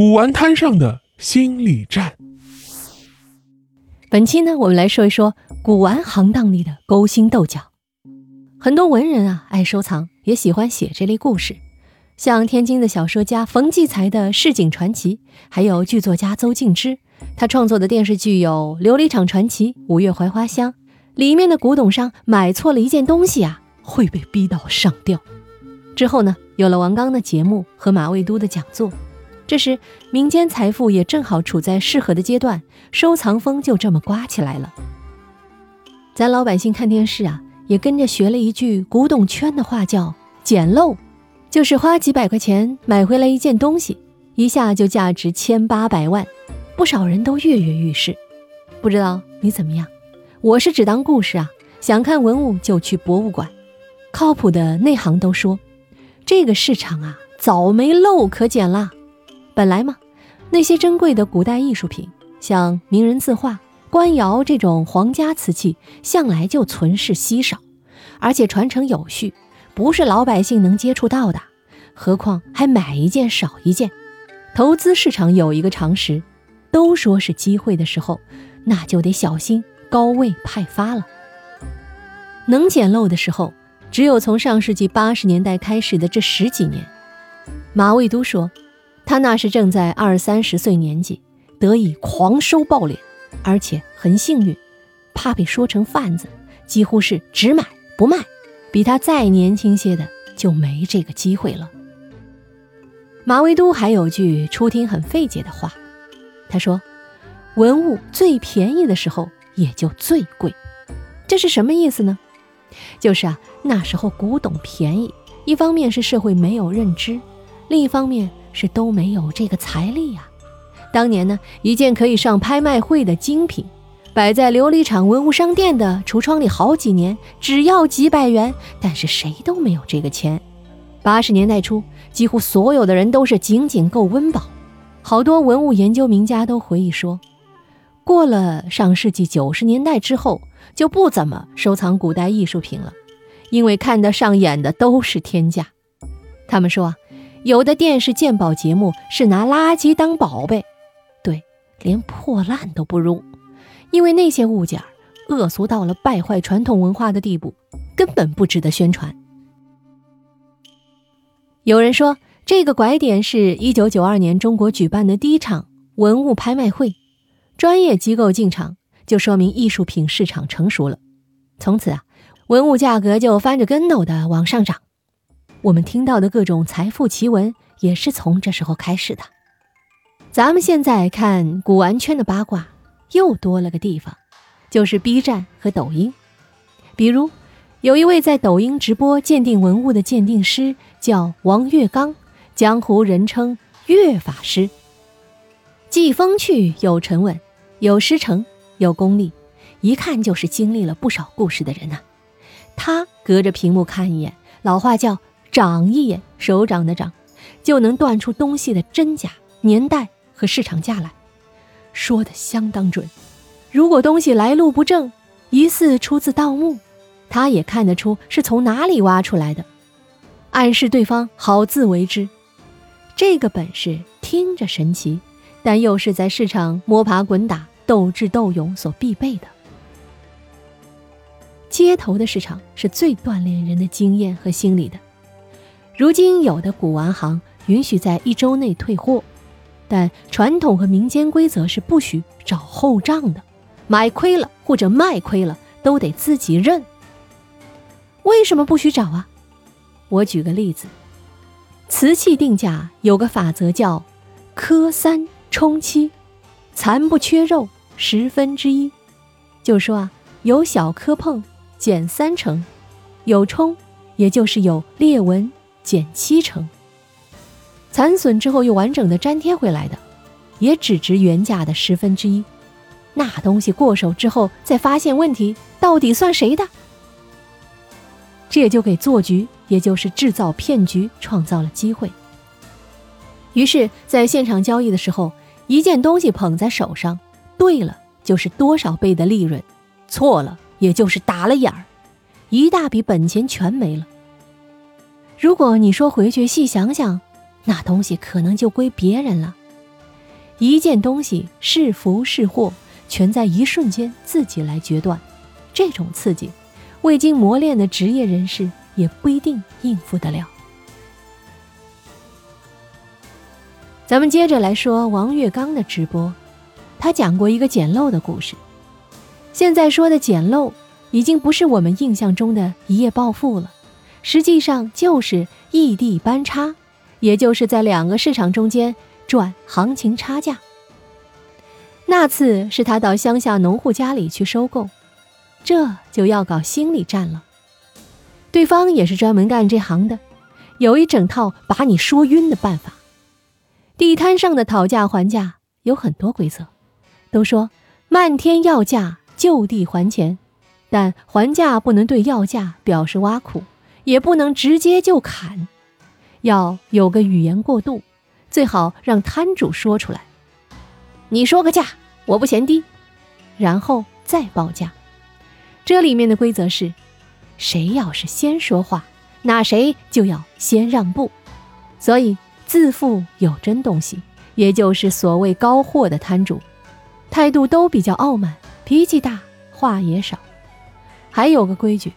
古玩摊上的心理战。本期呢，我们来说一说古玩行当里的勾心斗角。很多文人啊，爱收藏，也喜欢写这类故事。像天津的小说家冯骥才的《市井传奇》，还有剧作家邹静之，他创作的电视剧有《琉璃厂传奇》《五月槐花香》，里面的古董商买错了一件东西啊，会被逼到上吊。之后呢，有了王刚的节目和马未都的讲座，这时民间财富也正好处在适合的阶段，收藏风就这么刮起来了。咱老百姓看电视啊，也跟着学了一句古董圈的话，叫“捡漏”。就是花几百块钱买回来一件东西，一下就价值千八百万，不少人都跃跃欲试。不知道你怎么样？我是只当故事啊，想看文物就去博物馆。靠谱的内行都说，这个市场啊早没漏可捡了。本来嘛，那些珍贵的古代艺术品，像名人字画、官窑这种皇家瓷器，向来就存世稀少，而且传承有序。不是老百姓能接触到的，何况还买一件少一件。投资市场有一个常识，都说是机会的时候，那就得小心高位派发了。能捡漏的时候，只有从上世纪八十年代开始的这十几年。马未都说，他那是正在二三十岁年纪，得以狂收暴敛，而且很幸运，怕被说成贩子，几乎是只买不卖。比他再年轻些的就没这个机会了。马未都还有句初听很费解的话，他说：“文物最便宜的时候也就最贵。”这是什么意思呢？就是啊，那时候古董便宜，一方面是社会没有认知，另一方面是都没有这个财力呀。当年呢，一件可以上拍卖会的精品。摆在琉璃厂文物商店的橱窗里好几年，只要几百元，但是谁都没有这个钱。八十年代初，几乎所有的人都是仅仅够温饱。好多文物研究名家都回忆说，过了上世纪九十年代之后，就不怎么收藏古代艺术品了，因为看得上眼的都是天价。他们说啊，有的电视鉴宝节目是拿垃圾当宝贝，对，连破烂都不如。因为那些物件恶俗到了败坏传统文化的地步，根本不值得宣传。有人说，这个拐点是一九九二年中国举办的第一场文物拍卖会，专业机构进场，就说明艺术品市场成熟了。从此啊，文物价格就翻着跟斗的往上涨。我们听到的各种财富奇闻，也是从这时候开始的。咱们现在看古玩圈的八卦。又多了个地方，就是 B 站和抖音。比如，有一位在抖音直播鉴定文物的鉴定师，叫王月刚，江湖人称“月法师”。既风趣又沉稳，有师承，有功力，一看就是经历了不少故事的人呐。他隔着屏幕看一眼，老话叫“长一眼”，手掌的掌，就能断出东西的真假、年代和市场价来。说的相当准，如果东西来路不正，疑似出自盗墓，他也看得出是从哪里挖出来的，暗示对方好自为之。这个本事听着神奇，但又是在市场摸爬滚打、斗智斗勇所必备的。街头的市场是最锻炼人的经验和心理的。如今有的古玩行允许在一周内退货。但传统和民间规则是不许找后账的，买亏了或者卖亏了都得自己认。为什么不许找啊？我举个例子，瓷器定价有个法则叫“磕三冲七”，残不缺肉十分之一，就说啊有小磕碰减三成，有冲也就是有裂纹减七成。残损之后又完整的粘贴回来的，也只值原价的十分之一。那东西过手之后再发现问题，到底算谁的？这也就给做局，也就是制造骗局创造了机会。于是，在现场交易的时候，一件东西捧在手上，对了就是多少倍的利润，错了也就是打了眼儿，一大笔本钱全没了。如果你说回去细想想。那东西可能就归别人了，一件东西是福是祸，全在一瞬间自己来决断。这种刺激，未经磨练的职业人士也不一定应付得了。咱们接着来说王月刚的直播，他讲过一个捡漏的故事。现在说的捡漏，已经不是我们印象中的一夜暴富了，实际上就是异地搬差，也就是在两个市场中间赚行情差价。那次是他到乡下农户家里去收购。这就要搞心理战了。对方也是专门干这行的，有一整套把你说晕的办法。地摊上的讨价还价有很多规则，都说漫天要价就地还钱，但还价不能对要价表示挖苦，也不能直接就砍，要有个语言过渡，最好让摊主说出来。你说个价，我不嫌低，然后再报价。这里面的规则是，谁要是先说话，那谁就要先让步。所以自负有真东西，也就是所谓高货的摊主，态度都比较傲慢，脾气大，话也少。还有个规矩，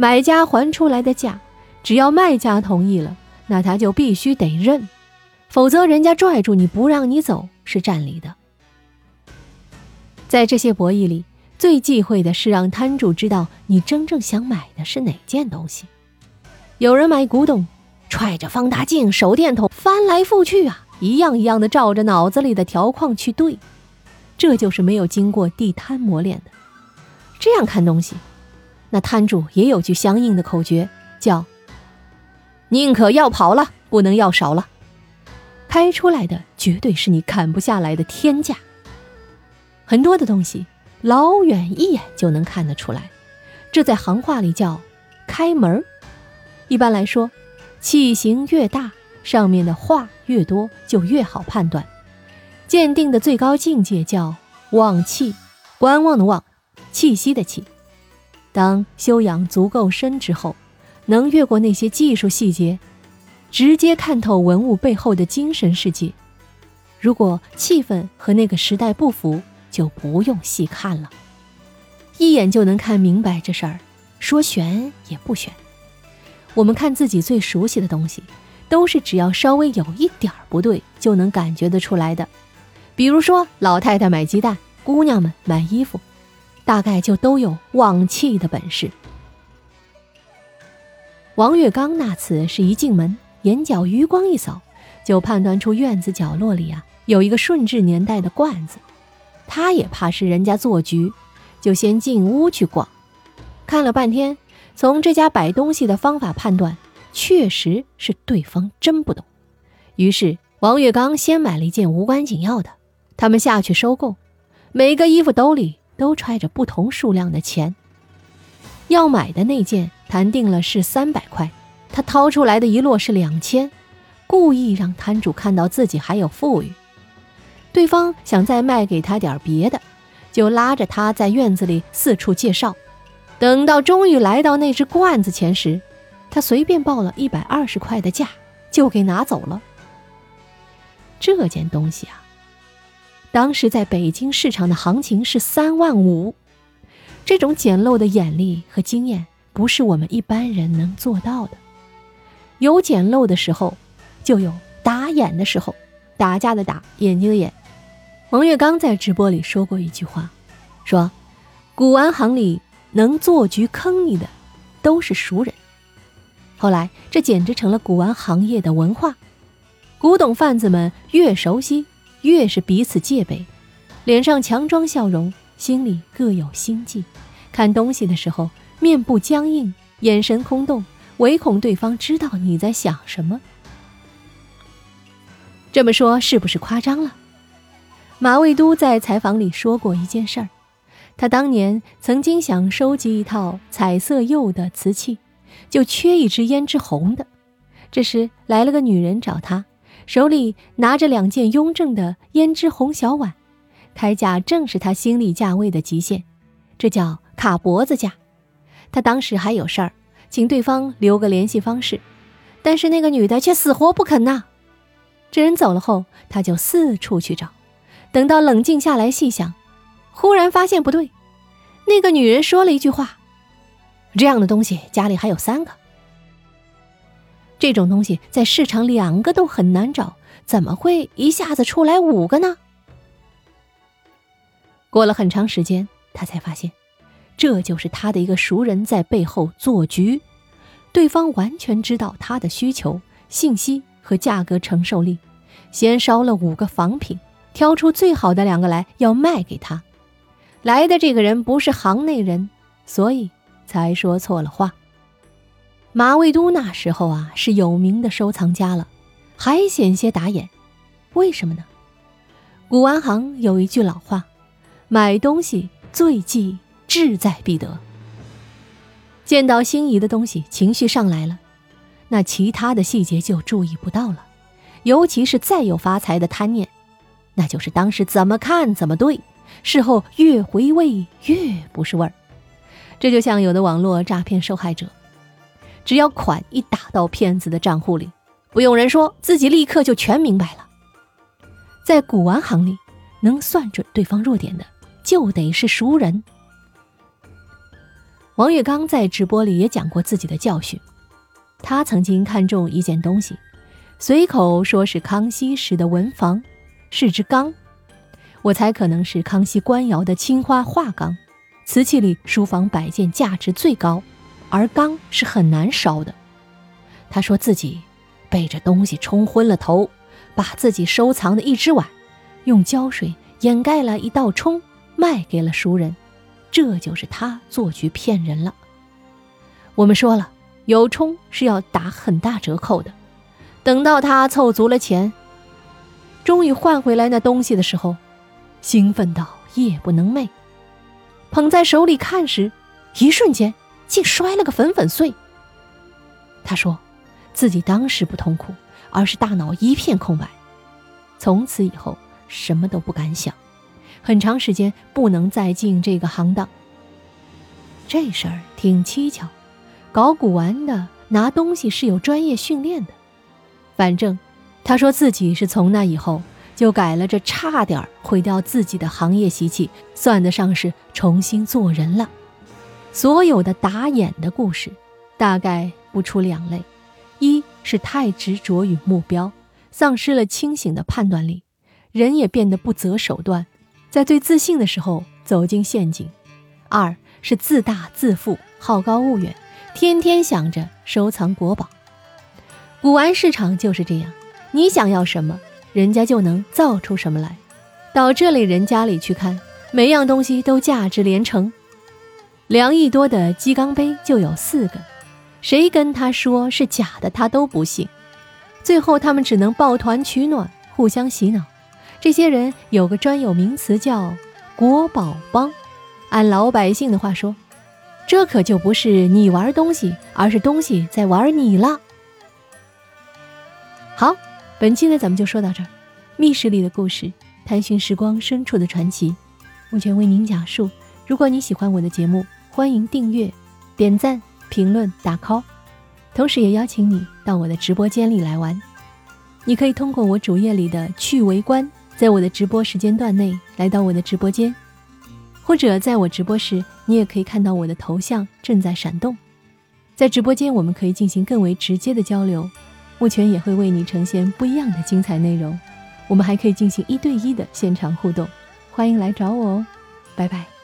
买家还出来的价，只要卖家同意了，那他就必须得认，否则人家拽住你不让你走是占理的。在这些博弈里。最忌讳的是让摊主知道你真正想买的是哪件东西。有人买古董，揣着放大镜、手电筒翻来覆去啊，一样一样的照着脑子里的条框去对，这就是没有经过地摊磨练的。这样看东西，那摊主也有句相应的口诀，叫“宁可要跑了，不能要少了”，开出来的绝对是你砍不下来的天价。很多的东西。老远一眼就能看得出来，这在行话里叫“开门一般来说，器型越大，上面的画越多，就越好判断。鉴定的最高境界叫望气，观望的望，气息的气。当修养足够深之后，能越过那些技术细节，直接看透文物背后的精神世界。如果气氛和那个时代不符，就不用细看了，一眼就能看明白这事儿，说悬也不悬。我们看自己最熟悉的东西，都是只要稍微有一点儿不对，就能感觉得出来的。比如说，老太太买鸡蛋，姑娘们买衣服，大概就都有望气的本事。王月刚那次是一进门，眼角余光一扫，就判断出院子角落里啊有一个顺治年代的罐子。他也怕是人家做局，就先进屋去逛，看了半天，从这家摆东西的方法判断，确实是对方真不懂。于是王月刚先买了一件无关紧要的，他们下去收购，每个衣服兜里都揣着不同数量的钱。要买的那件谈定了是三百块，他掏出来的一摞是两千，故意让摊主看到自己还有富裕。对方想再卖给他点别的，就拉着他在院子里四处介绍。等到终于来到那只罐子前时，他随便报了一百二十块的价，就给拿走了。这件东西啊，当时在北京市场的行情是三万五。这种捡漏的眼力和经验，不是我们一般人能做到的。有捡漏的时候，就有打眼的时候，打架的打，眼睛的眼。王月刚在直播里说过一句话，说：“古玩行里能做局坑你的，都是熟人。”后来这简直成了古玩行业的文化。古董贩子们越熟悉，越是彼此戒备，脸上强装笑容，心里各有心计。看东西的时候，面部僵硬，眼神空洞，唯恐对方知道你在想什么。这么说是不是夸张了？马未都在采访里说过一件事儿，他当年曾经想收集一套彩色釉的瓷器，就缺一只胭脂红的。这时来了个女人找他，手里拿着两件雍正的胭脂红小碗，开价正是他心理价位的极限，这叫卡脖子价。他当时还有事儿，请对方留个联系方式，但是那个女的却死活不肯呐。这人走了后，他就四处去找。等到冷静下来细想，忽然发现不对。那个女人说了一句话：“这样的东西家里还有三个。这种东西在市场两个都很难找，怎么会一下子出来五个呢？”过了很长时间，他才发现，这就是他的一个熟人在背后做局。对方完全知道他的需求、信息和价格承受力，先烧了五个仿品，挑出最好的两个来要卖给他。来的这个人不是行内人，所以才说错了话。马未都那时候啊是有名的收藏家了，还险些打眼。为什么呢？古玩行有一句老话。买东西最忌志在必得。见到心仪的东西，情绪上来了，那其他的细节就注意不到了。尤其是再有发财的贪念，那就是当时怎么看怎么对，事后越回味越不是味儿。这就像有的网络诈骗受害者，只要款一打到骗子的账户里，不用人说，自己立刻就全明白了。在古玩行里，能算准对方弱点的。就得是熟人。王月刚在直播里也讲过自己的教训。他曾经看中一件东西，随口说是康熙时的文房，是只缸。我猜可能是康熙官窑的青花画缸，瓷器里书房摆件价值最高，而缸是很难烧的。他说自己被这东西冲昏了头，把自己收藏的一只碗用胶水掩盖了一道冲。卖给了熟人，这就是他做局骗人了。我们说了，有冲是要打很大折扣的。等到他凑足了钱，终于换回来那东西的时候，兴奋到夜不能寐。捧在手里看时，一瞬间竟摔了个粉粉碎。他说，自己当时不痛苦，而是大脑一片空白，从此以后什么都不敢想。很长时间不能再进这个行当。这事儿挺蹊跷，搞古玩的拿东西是有专业训练的。反正他说自己是从那以后就改了这差点毁掉自己的行业习气，算得上是重新做人了。所有的打眼的故事，大概不出两类：一是太执着于目标，丧失了清醒的判断力，人也变得不择手段。在最自信的时候走进陷阱，二是自大自负、好高骛远，天天想着收藏国宝。古玩市场就是这样，你想要什么，人家就能造出什么来。到这类人家里去看，每样东西都价值连城。两亿多的鸡缸杯就有四个，谁跟他说是假的，他都不信。最后他们只能抱团取暖，互相洗脑。这些人有个专有名词叫“国宝帮”，按老百姓的话说，这可就不是你玩东西，而是东西在玩你了。好，本期呢咱们就说到这儿。密室里的故事，探寻时光深处的传奇，目前为您讲述。如果你喜欢我的节目，欢迎订阅、点赞、评论、打 call，同时也邀请你到我的直播间里来玩。你可以通过我主页里的趣围观。在我的直播时间段内来到我的直播间，或者在我直播时，你也可以看到我的头像正在闪动。在直播间，我们可以进行更为直接的交流，目前也会为你呈现不一样的精彩内容。我们还可以进行一对一的现场互动，欢迎来找我哦，拜拜。